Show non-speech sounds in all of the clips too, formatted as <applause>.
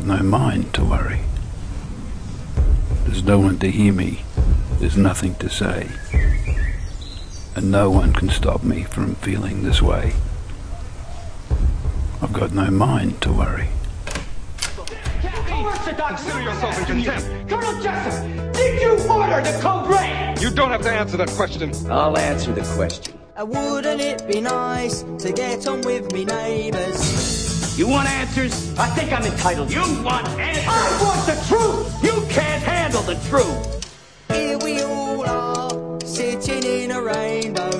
got no mind to worry. There's no one to hear me, there's nothing to say. And no one can stop me from feeling this way. I've got no mind to worry. Consider yourself in contempt. Colonel Jessup, did you order the code red? You don't have to answer that question. I'll answer the question. Uh, wouldn't it be nice to get on with me neighbours? You want answers? I think I'm entitled. You want answers? I want the truth! You can't handle the truth. Here we all are, sitting in a rainbow.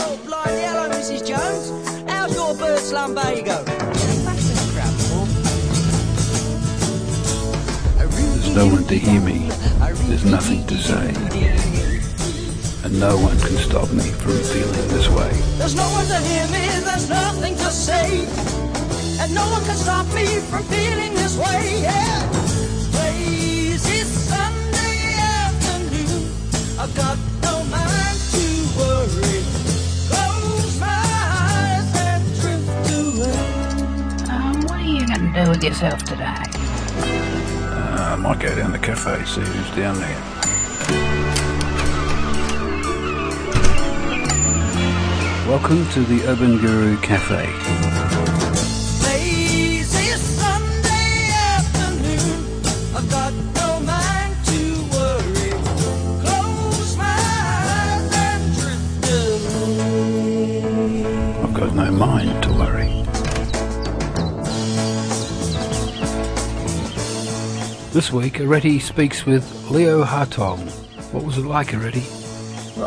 Oh, blimey, hello, Mrs. Jones. How's your Bert's lumbago? There's no one to hear me, there's nothing to say. And no one can stop me from feeling this way. There's no one to hear me, there's nothing to say. And no one can stop me from feeling this way, yeah. Lazy Sunday afternoon, I've got no mind to worry. Close my eyes and drift away. Um, what are you going to do with yourself today? Uh, I might go down the cafe, see who's down there. Welcome to the Urban Guru Cafe. Lazy Sunday afternoon, I've got no mind to worry. Close my eyes and drift away. I've got no mind to worry. This week, Aretti speaks with Leo Hartong. What was it like, Aretti?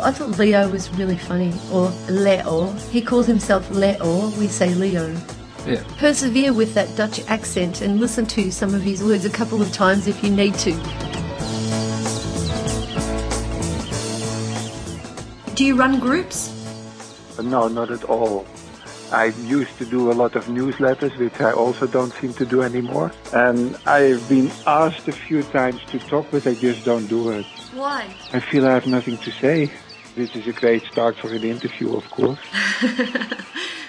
Well, I thought Leo was really funny, or Leo. He calls himself Leo, we say Leo. Yeah. Persevere with that Dutch accent and listen to some of his words a couple of times if you need to. Do you run groups? No, not at all. I used to do a lot of newsletters, which I also don't seem to do anymore. And I've been asked a few times to talk, but I just don't do it. Why? I feel I have nothing to say. This is a great start for an interview, of course. <laughs>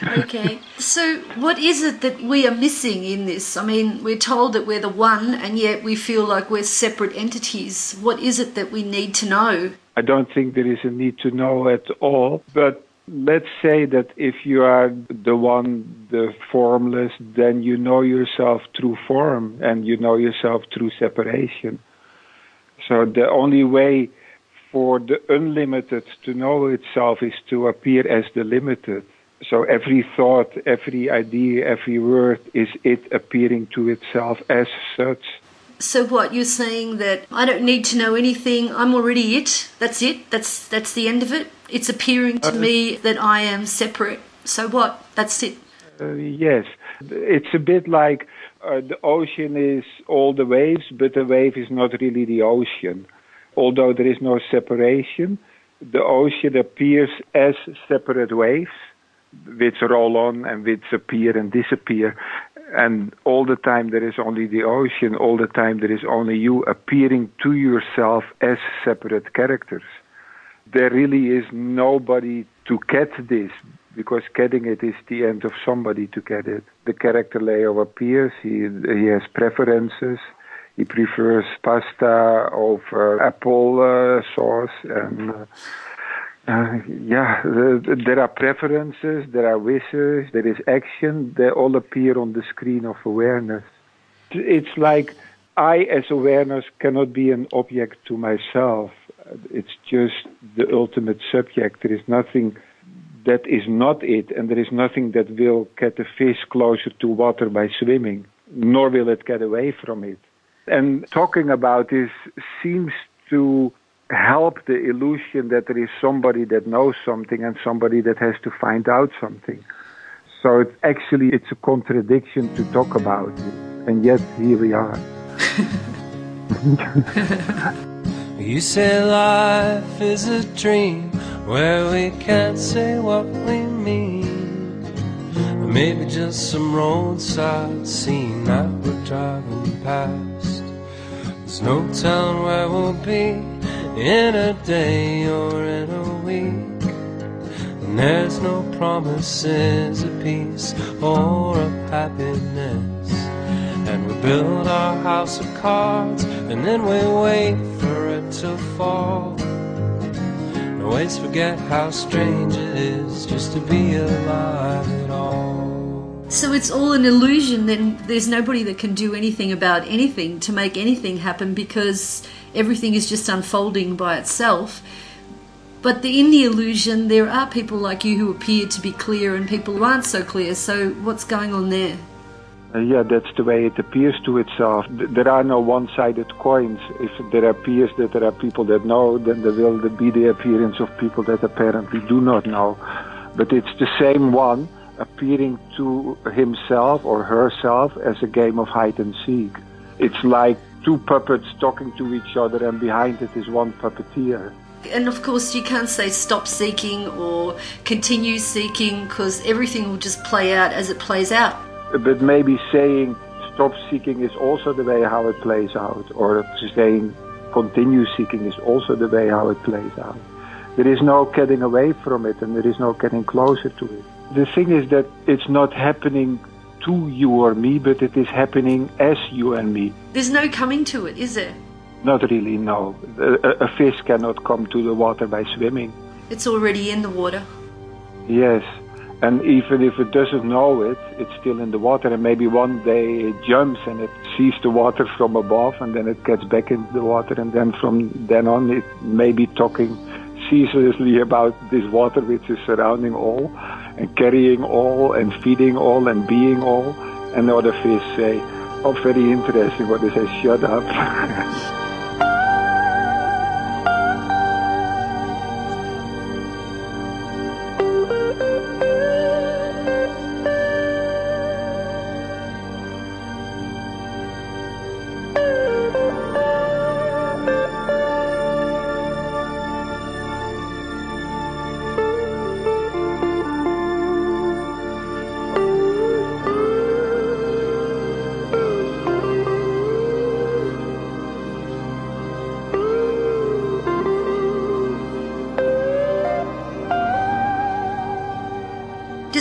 Okay. so, what is it that we are missing in this? I mean, we're told that we're the one, and yet we feel like we're separate entities. What is it that we need to know? I don't think there is a need to know at all, but let's say that if you are the one, the formless, then you know yourself through form and you know yourself through separation. So the only way for the unlimited to know itself is to appear as the limited. So every thought, every idea, every word is it appearing to itself as such. So, what you're saying that I don't need to know anything. I'm already it. That's it. That's that's the end of it. It's appearing to me that I am separate. So what? That's it. Uh, yes, it's a bit like uh, the ocean is all the waves, but the wave is not really the ocean. Although there is no separation, the ocean appears as separate waves, which roll on and which appear and disappear. And all the time there is only the ocean, all the time there is only you appearing to yourself as separate characters. There really is nobody to get this because getting it is the end of somebody to get it. The character Leo appears, he, he has preferences, he prefers pasta over apple uh, sauce and uh, uh, yeah, the, there are preferences, there are wishes, there is action, they all appear on the screen of awareness. It's like I, as awareness, cannot be an object to myself. It's just the ultimate subject. There is nothing that is not it, and there is nothing that will get a fish closer to water by swimming, nor will it get away from it. And talking about this seems to help the illusion that there is somebody that knows something and somebody that has to find out something. So it's actually, it's a contradiction to talk about it, and yet here we are. <laughs> You say life is a dream where we can't say what we mean. Maybe just some roadside scene that we're driving past. There's no telling where we'll be in a day or in a week. And there's no promises of peace or of happiness. And we build our house of cards, and then we wait for it to fall. And always forget how strange it is just to be alive at all. So it's all an illusion, then there's nobody that can do anything about anything to make anything happen because everything is just unfolding by itself. But the, in the illusion, there are people like you who appear to be clear and people who aren't so clear. So what's going on there? Uh, yeah, that's the way it appears to itself. Th- There are no one-sided coins. If there appears that there are people that know, then there will be the appearance of people that apparently do not know. But it's the same one appearing to himself or herself as a game of hide and seek. It's like two puppets talking to each other and behind it is one puppeteer. And of course, you can't say stop seeking or continue seeking because everything will just play out as it plays out. But maybe saying stop seeking is also the way how it plays out, or saying continue seeking is also the way how it plays out. There is no getting away from it, and there is no getting closer to it. The thing is that it's not happening to you or me, but it is happening as you and me. There's no coming to it, is there? Not really, no. A, a- fish cannot come to the water by swimming. It's already in the water. Yes, and even if it doesn't know it, it's still in the water, and maybe one day it jumps and it sees the water from above, and then it gets back into the water, and then from then on it may be talking ceaselessly about this water which is surrounding all, and carrying all, and feeding all, and being all, and the other fish say, "Oh, very interesting." What they say, "Shut up." <laughs>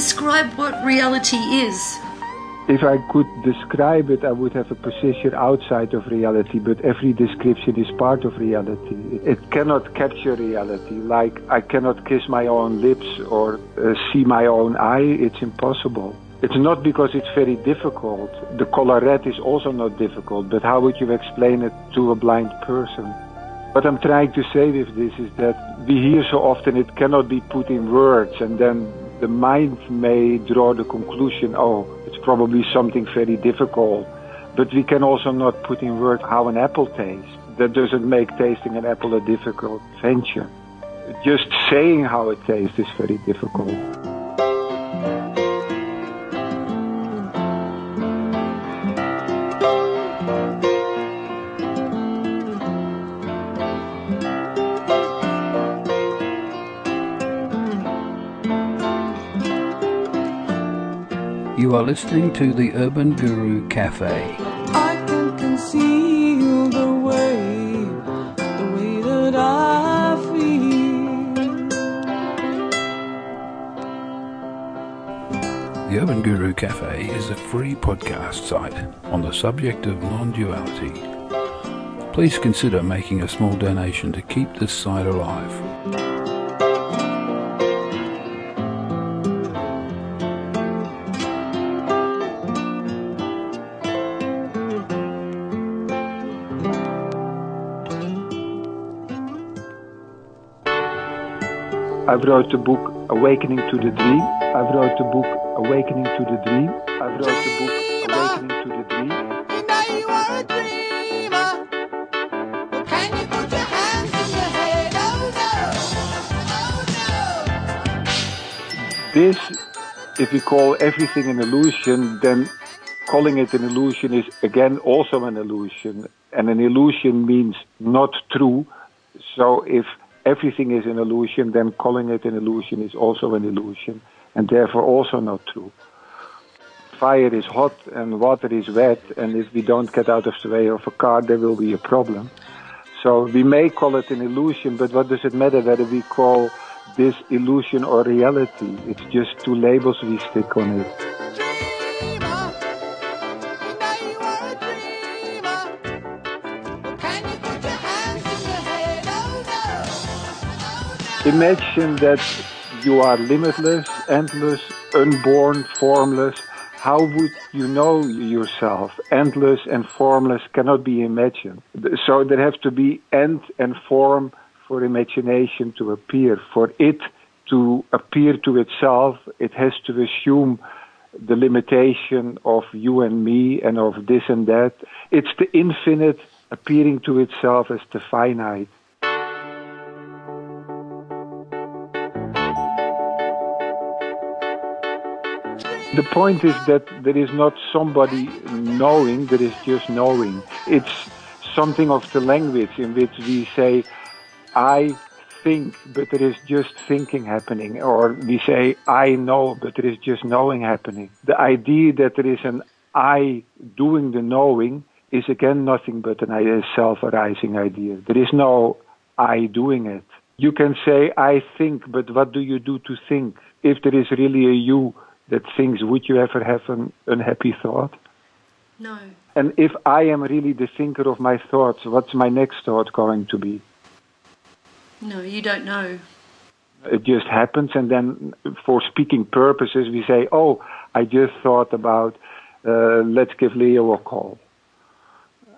Describe what reality is. If I could describe it, I would have a position outside of reality, but every description is part of reality. It cannot capture reality. Like I cannot kiss my own lips or uh, see my own eye, it's impossible. It's not because it's very difficult. The color red is also not difficult, but how would you explain it to a blind person? What I'm trying to say with this is that we hear so often it cannot be put in words, and then the mind may draw the conclusion, oh, it's probably something very difficult. But we can also not put in words how an apple tastes. That doesn't make tasting an apple a difficult venture. Just saying how it tastes is very difficult. You are listening to the Urban Guru Cafe. I can conceal the way, the way that I feel. The Urban Guru Cafe is a free podcast site on the subject of non duality. Please consider making a small donation to keep this site alive. I wrote the book Awakening to the Dream. I wrote the book Awakening to the Dream. I wrote the book Awakening to the Dream. Now you are a dreamer. Can you put your hands in your head? Oh no. Oh no. This, if we call everything an illusion, then calling it an illusion is again also an illusion. And an illusion means not true. So if everything is an illusion, then calling it an illusion is also an illusion, and therefore also not true. Fire is hot and water is wet, and if we don't get out of the way of a car, there will be a problem. So we may call it an illusion, but what does it matter whether we call this illusion or reality. It's just two labels we stick on it. Imagine that you are limitless, endless, unborn, formless. How would you know yourself? Endless and formless cannot be imagined. So there have to be end and form for imagination to appear. For it to appear to itself, it has to assume the limitation of you and me and of this and that. It's the infinite appearing to itself as the finite. The point is that there is not somebody knowing, there is just knowing. It's something of the language in which we say, I think, but there is just thinking happening. Or we say, I know, but there is just knowing happening. The idea that there is an I doing the knowing is again nothing but an self-arising idea. There is no I doing it. You can say, I think, but what do you do to think? If there is really a you that thinks, would you ever have an unhappy thought? No. And if I am really the thinker of my thoughts, what's my next thought going to be? No, you don't know. It just happens, and then for speaking purposes, we say, oh, I just thought about, uh, let's give Leo a call.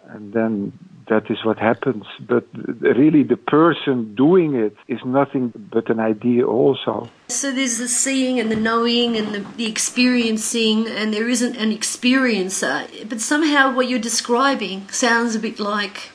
And then that is what happens. But really, the person doing it is nothing but an idea, also. So there's the seeing and the knowing and the, the experiencing, and there isn't an experiencer. But somehow, what you're describing sounds a bit like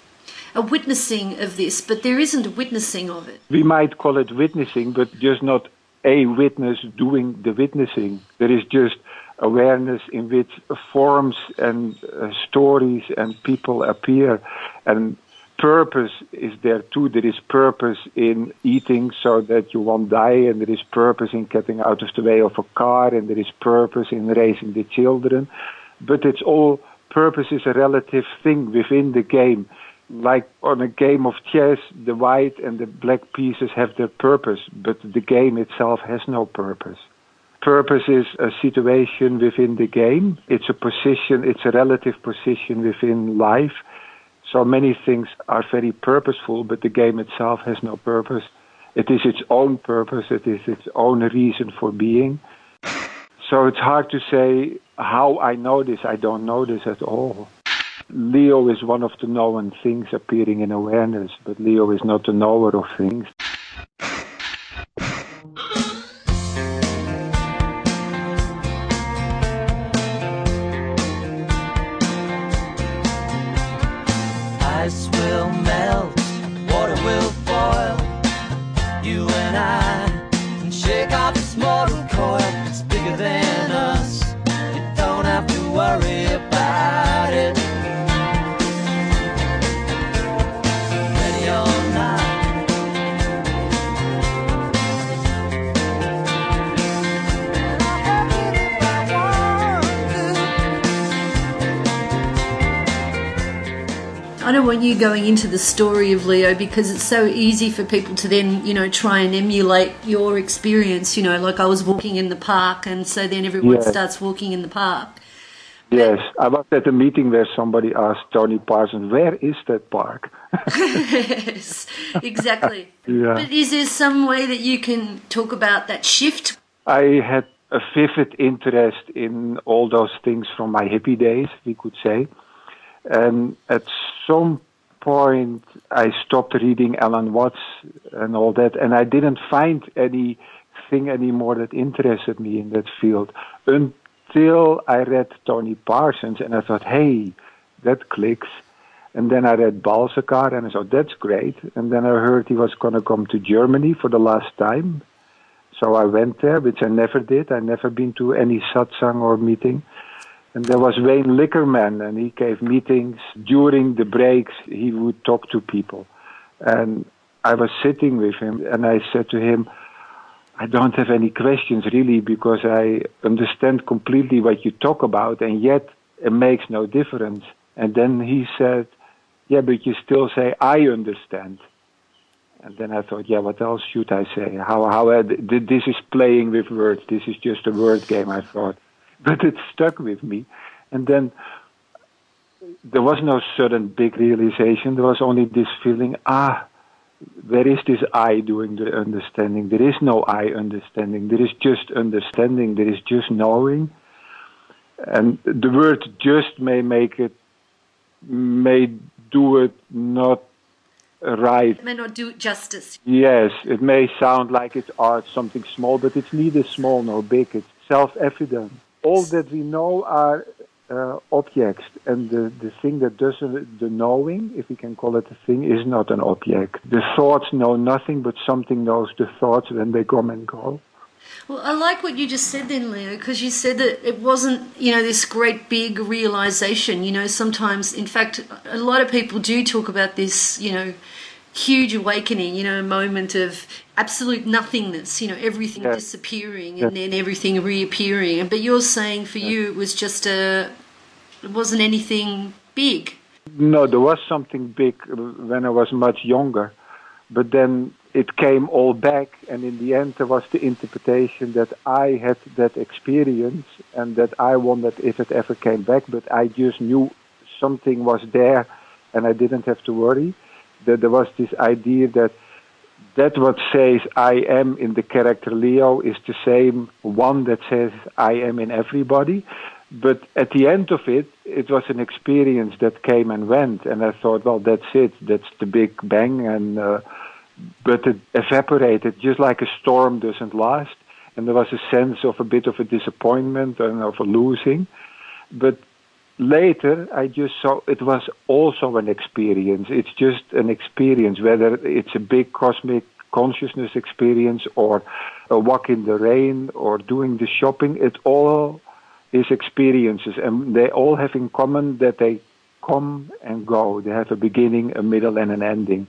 a witnessing of this, but there isn't a witnessing of it. We might call it witnessing, but just not a witness doing the witnessing. There is just awareness in which forms and uh, stories and people appear and purpose is there too. There is purpose in eating so that you won't die, and there is purpose in getting out of the way of a car, and there is purpose in raising the children. But it's all purpose is a relative thing within the game. Like on a game of chess, the white and the black pieces have their purpose, but the game itself has no purpose. Purpose is a situation within the game. It's a position, it's a relative position within life. So many things are very purposeful, but the game itself has no purpose. It is its own purpose, it is its own reason for being. So it's hard to say how I know this. I don't know this at all. Leo is one of the known things appearing in awareness, but Leo is not the knower of things. Going into the story of Leo because it's so easy for people to then, you know, try and emulate your experience. You know, like I was walking in the park, and so then everyone Yeah. starts walking in the park. Yes, I was at a meeting where somebody asked Tony Parsons, "Where is that park?" <laughs> yes, exactly. <laughs> Yeah. But is there some way that you can talk about that shift? I had a vivid interest in all those things from my hippie days, we could say. And at some point, I stopped reading Alan Watts and all that, and I didn't find anything anymore that interested me in that field until I read Tony Parsons, and I thought, hey, that clicks. And then I read Balsekar, and I thought, that's great. And then I heard he was going to come to Germany for the last time. So I went there, which I never did. I never been to any satsang or meeting. And there was Wayne Liquorman, and he gave meetings. During the breaks, he would talk to people. And I was sitting with him, and I said to him, I don't have any questions really, because I understand completely what you talk about, and yet it makes no difference. And then he said, Yeah, but you still say, I understand. And then I thought, yeah, what else should I say? How how uh, this is playing with words. This is just a word game. I thought, but it stuck with me. And then there was no sudden big realization. There was only this feeling, ah, there is this I doing the understanding. There is no I understanding. There is just understanding. There is just knowing. And the word just may make it, may do it not right. It may not do justice. Yes, it may sound like it's art, something small, but it's neither small nor big. It's self-evident. All that we know are uh, objects, and the, the thing that does the knowing, if we can call it a thing, is not an object. The thoughts know nothing, but something knows the thoughts when they come and go. Well, I like what you just said then, Leo, because you said that it wasn't, you know, this great big realization. You know, sometimes, in fact, a lot of people do talk about this, you know, huge awakening, you know, a moment of absolute nothingness, you know, everything Yeah. disappearing and then everything reappearing. But you're saying for you it was just a, it wasn't anything big. No, there was something big when I was much younger, but then it came all back, and in the end, there was the interpretation that I had that experience and that I wondered if it ever came back, but I just knew something was there and I didn't have to worry. That there was this idea that that what says I am in the character Leo is the same one that says I am in everybody. But at the end of it, it was an experience that came and went, and I thought, well, that's it. That's the big bang, and uh, but it evaporated just like a storm doesn't last. And there was a sense of a bit of a disappointment and of a losing. But later, I just saw it was also an experience. It's just an experience, whether it's a big cosmic consciousness experience or a walk in the rain or doing the shopping. It all is experiences, and they all have in common that they come and go. They have a beginning, a middle, and an ending.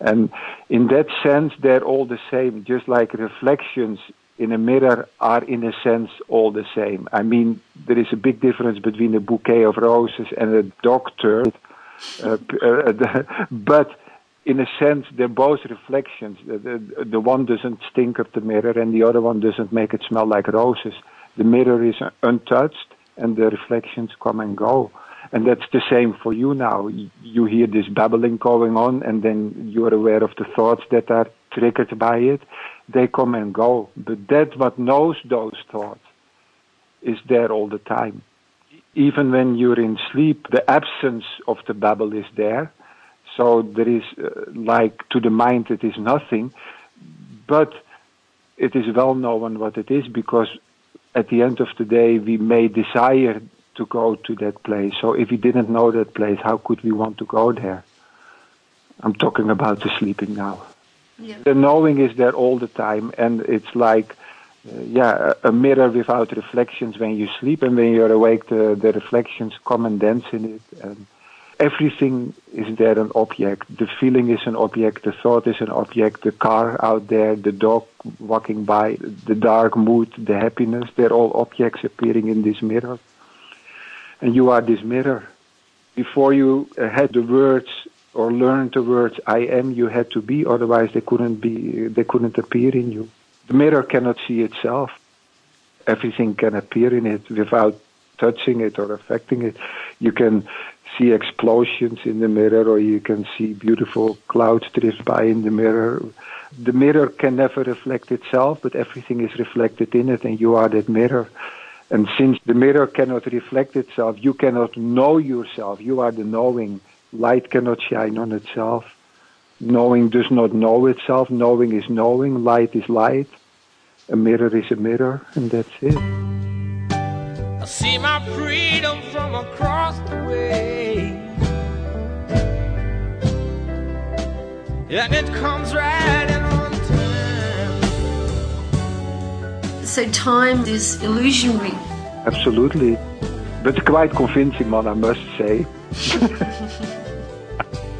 And in that sense, they're all the same, just like reflections in a mirror are, in a sense, all the same. I mean, there is a big difference between a bouquet of roses and a doctor, uh, uh, <laughs> but in a sense, they're both reflections. The, the, the one doesn't stink of the mirror, and the other one doesn't make it smell like roses. The mirror is untouched, and the reflections come and go. And that's the same for you now. You hear this babbling going on, and then you're aware of the thoughts that are triggered by it. They come and go. But that what knows those thoughts is there all the time. Even when you're in sleep, the absence of the bubble is there. So there is, uh, like, to the mind, it is nothing. But it is well known what it is because at the end of the day, we may desire to go to that place. So if we didn't know that place, how could we want to go there? I'm talking about the sleeping now. Yeah. The knowing is there all the time, and it's like, uh, yeah, a mirror without reflections when you sleep, and when you're awake, the, the reflections come and dance in it. And everything is there an object. The feeling is an object, the thought is an object, the car out there, the dog walking by, the dark mood, the happiness, they're all objects appearing in this mirror and you are this mirror. Before you had the words or learned the words "I am," you had to be. Otherwise, they couldn't be. They couldn't appear in you. The mirror cannot see itself. Everything can appear in it without touching it or affecting it. You can see explosions in the mirror, or you can see beautiful clouds drift by in the mirror. The mirror can never reflect itself, but everything is reflected in it, and you are that mirror. And since the mirror cannot reflect itself, you cannot know yourself. You are the knowing. Light cannot shine on itself. Knowing does not know itself. Knowing is knowing. Light is light. A mirror is a mirror, and that's it. I see my freedom from across the way. And it comes right in on time. So time is illusionary. Absolutely. But quite convincing one, I must say. <laughs>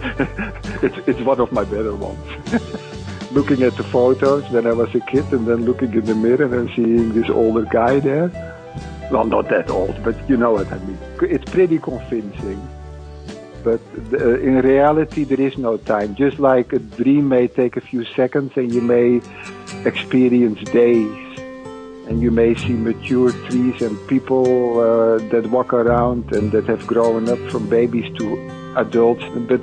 <laughs> it's, it's one of my better ones. <laughs> looking at the photos when I was a kid and then looking in the mirror and seeing this older guy there. Well, not that old, but you know what I mean. It's pretty convincing. But uh, in reality, there is no time. Just like a dream may take a few seconds and you may experience days. And you may see mature trees and people uh, that walk around and that have grown up from babies to adults, but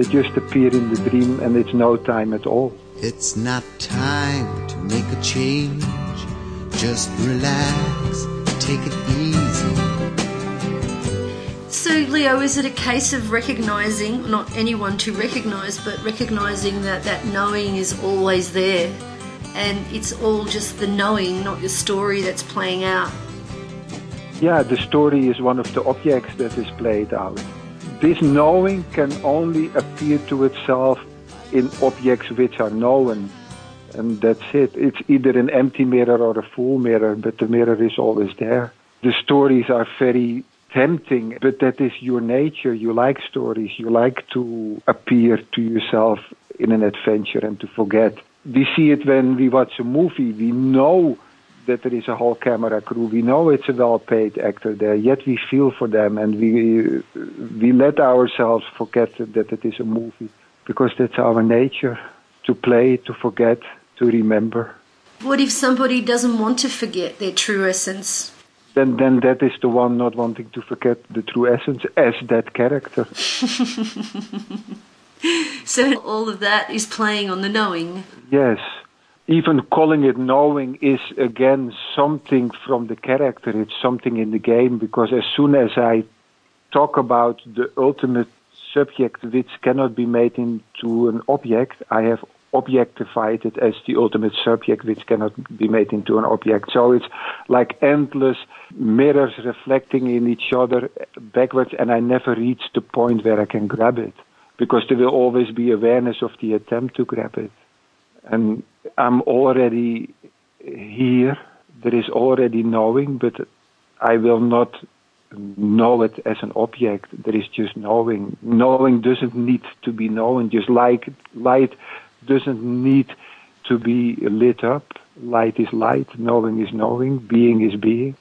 they just appear in the dream and it's no time at all. It's not time to make a change. Just relax, take it easy. So, Leo, is it a case of recognizing, not anyone to recognize, but recognizing that that knowing is always there and it's all just the knowing, not the story that's playing out? Yeah, the story is one of the objects that is played out. This knowing can only appear to itself in objects which are known. And that's it. It's either an empty mirror or a full mirror, but the mirror is always there. The stories are very tempting, but that is your nature. You like stories. You like to appear to yourself in an adventure and to forget. We see it when we watch a movie. We know that there is a whole camera crew. We know it's a well-paid actor there. Yet we feel for them, and we we let ourselves forget that it is a movie because that's our nature to play, to forget, to remember. What if somebody doesn't want to forget their true essence? Then, then that is the one not wanting to forget the true essence as that character. <laughs> <laughs> so all of that is playing on the knowing. Yes. Even calling it knowing is again something from the character. It's something in the game because as soon as I talk about the ultimate subject which cannot be made into an object, I have objectified it as the ultimate subject which cannot be made into an object. So it's like endless mirrors reflecting in each other backwards and I never reach the point where I can grab it because there will always be awareness of the attempt to grab it. And I'm already here. There is already knowing, but I will not know it as an object. There is just knowing. Knowing doesn't need to be known. Just like light doesn't need to be lit up. Light is light. Knowing is knowing. Being is being.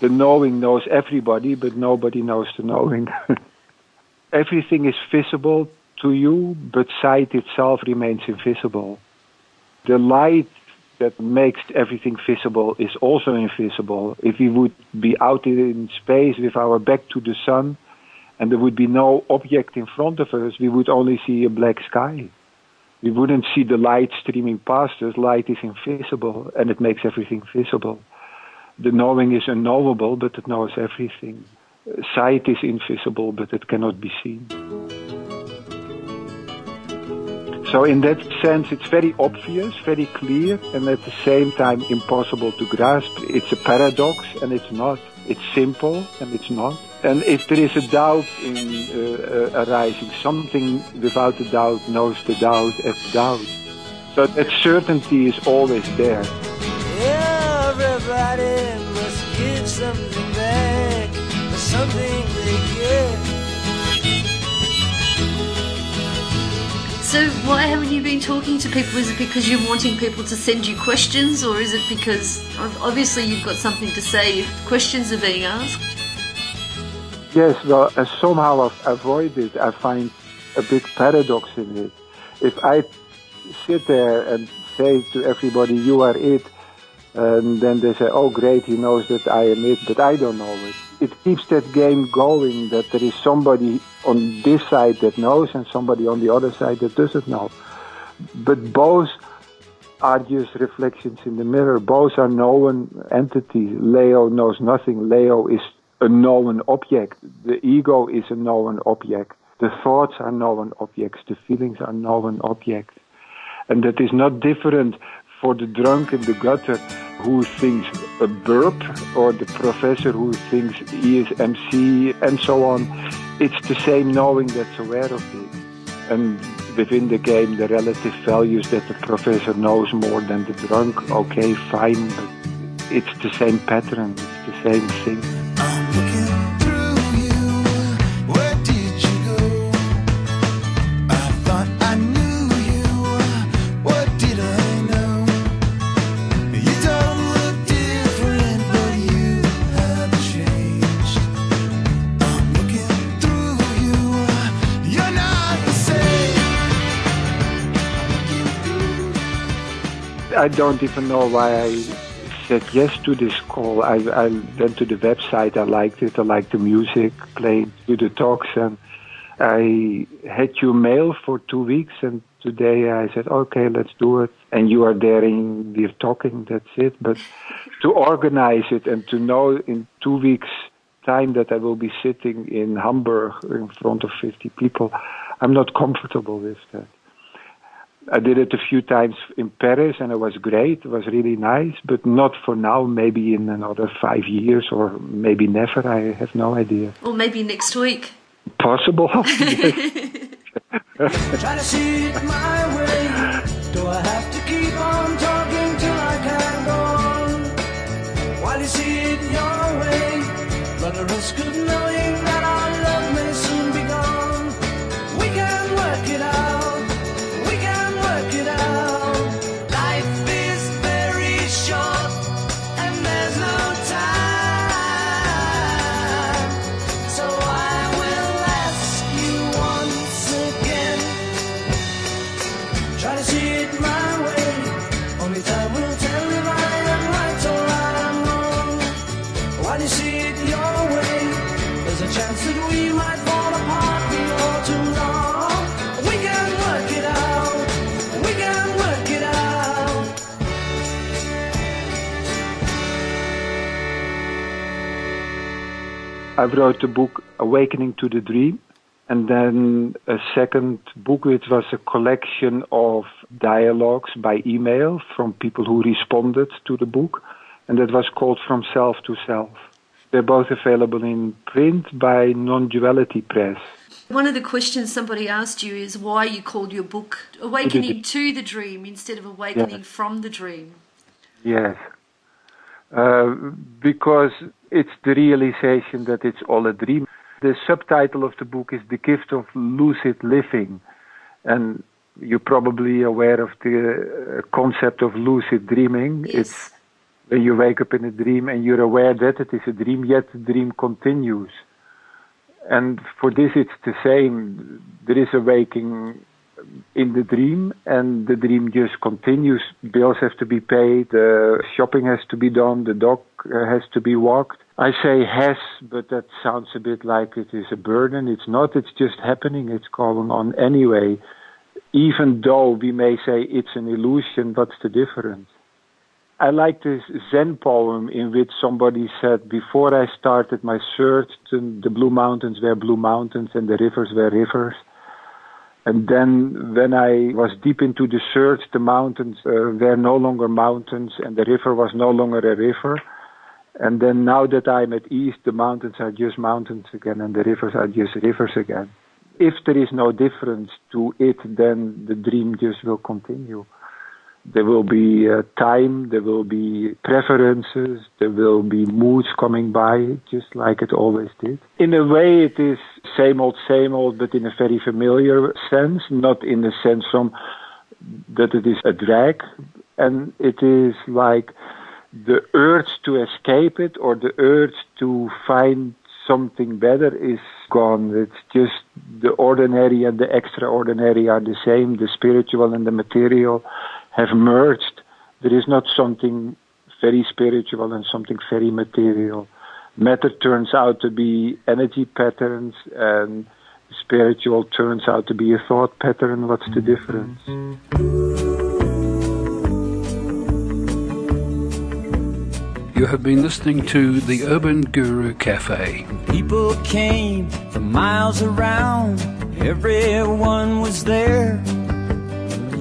The knowing knows everybody, but nobody knows the knowing. <laughs> Everything is visible to you, but sight itself remains invisible. The light that makes everything visible is also invisible. If we would be out in space with our back to the sun and there would be no object in front of us, we would only see a black sky. We wouldn't see the light streaming past us. Light is invisible and it makes everything visible. The knowing is unknowable, but it knows everything. Sight is invisible, but it cannot be seen. So in that sense, it's very obvious, very clear, and at the same time impossible to grasp. It's a paradox, and it's not. It's simple, and it's not. And if there is a doubt in uh, uh, arising, something without a doubt knows the doubt as doubt. So that certainty is always there. Everybody must give something back, something So why haven't you been talking to people? Is it because you're wanting people to send you questions, or is it because obviously you've got something to say if questions are being asked? Yes, well, uh, somehow I've avoided. I find a big paradox in it. If I sit there and say to everybody, "You are it," and then they say, "Oh, great, he knows that I am it, but I don't know it." It keeps that game going that there is somebody on this side that knows and somebody on the other side that doesn't know. But both are just reflections in the mirror. Both are known entities. Leo knows nothing. Leo is a known object. The ego is a known object. The thoughts are known objects. The feelings are known objects. And that is not different for the drunk in the gutter who thinks a burp or the professor who thinks he is MC and so on. It's the same knowing that's aware of it. And within the game, the relative values that the professor knows more than the drunk, okay, fine, but it's the same pattern, it's the same thing. I don't even know why I said yes to this call. I, I went to the website. I liked it. I liked the music, played to the talks, and I had your mail for two weeks. And today I said, okay, let's do it. And you are there, and we're talking. That's it. But to organize it and to know in two weeks' time that I will be sitting in Hamburg in front of 50 people, I'm not comfortable with that. I did it a few times in Paris and it was great. It was really nice, but not for now. Maybe in another five years or maybe never. I have no idea. Or maybe next week. Possible. <laughs> <laughs> Try to see it my way. Do I have to keep on talking till I can go on? While you see it your way, run the risk of knowing I wrote the book Awakening to the Dream, and then a second book, which was a collection of dialogues by email from people who responded to the book, and that was called From Self to Self. They're both available in print by Non Duality Press. One of the questions somebody asked you is why you called your book Awakening to the Dream instead of Awakening Yeah. from the Dream. Yes. Uh, because it's the realization that it's all a dream. The subtitle of the book is The Gift of Lucid Living. And you're probably aware of the uh, concept of lucid dreaming. It's when you wake up in a dream and you're aware that it is a dream, yet the dream continues. And for this, it's the same. There is a waking in the dream, and the dream just continues. Bills have to be paid, uh, shopping has to be done, the dog uh, has to be walked. I say has, but that sounds a bit like it is a burden. It's not, it's just happening, it's going on anyway. Even though we may say it's an illusion, what's the difference? I like this Zen poem in which somebody said, Before I started my search, the the blue mountains were blue mountains and the rivers were rivers. And then when I was deep into the search, the mountains uh, were no longer mountains and the river was no longer a river. And then now that I'm at ease, the mountains are just mountains again and the rivers are just rivers again. If there is no difference to it, then the dream just will continue. There will be uh, time, there will be preferences, there will be moods coming by, just like it always did. In a way, it is same old, same old, but in a very familiar sense, not in the sense from that it is a drag. And it is like the urge to escape it or the urge to find something better is gone. It's just the ordinary and the extraordinary are the same. The spiritual and the material have merged. There is not something very spiritual and something very material. Matter turns out to be energy patterns and spiritual turns out to be a thought pattern. What's the difference? You have been listening to the Urban Guru Cafe. People came from miles around, everyone was there.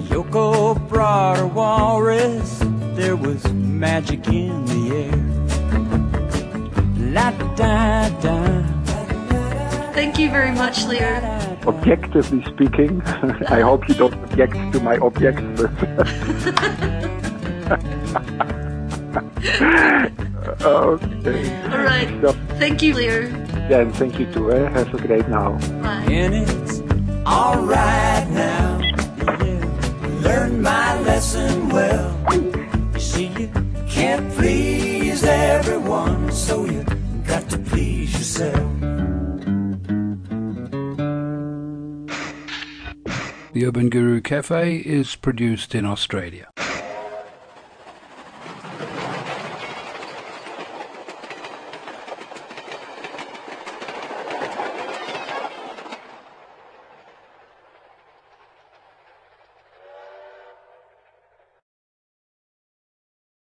Yoko brought her walrus, there was magic in the air. La da da. Thank you very much, Leo. Objectively speaking, <laughs> I hope you don't object to my object, <laughs> okay. All right. So, Thank you, Leo. then thank you too. Eh? Have a great now. And it's alright now. Yeah. Learned my lesson well. You see, you can't please everyone, so you got to please yourself. The Urban Guru Cafe is produced in Australia.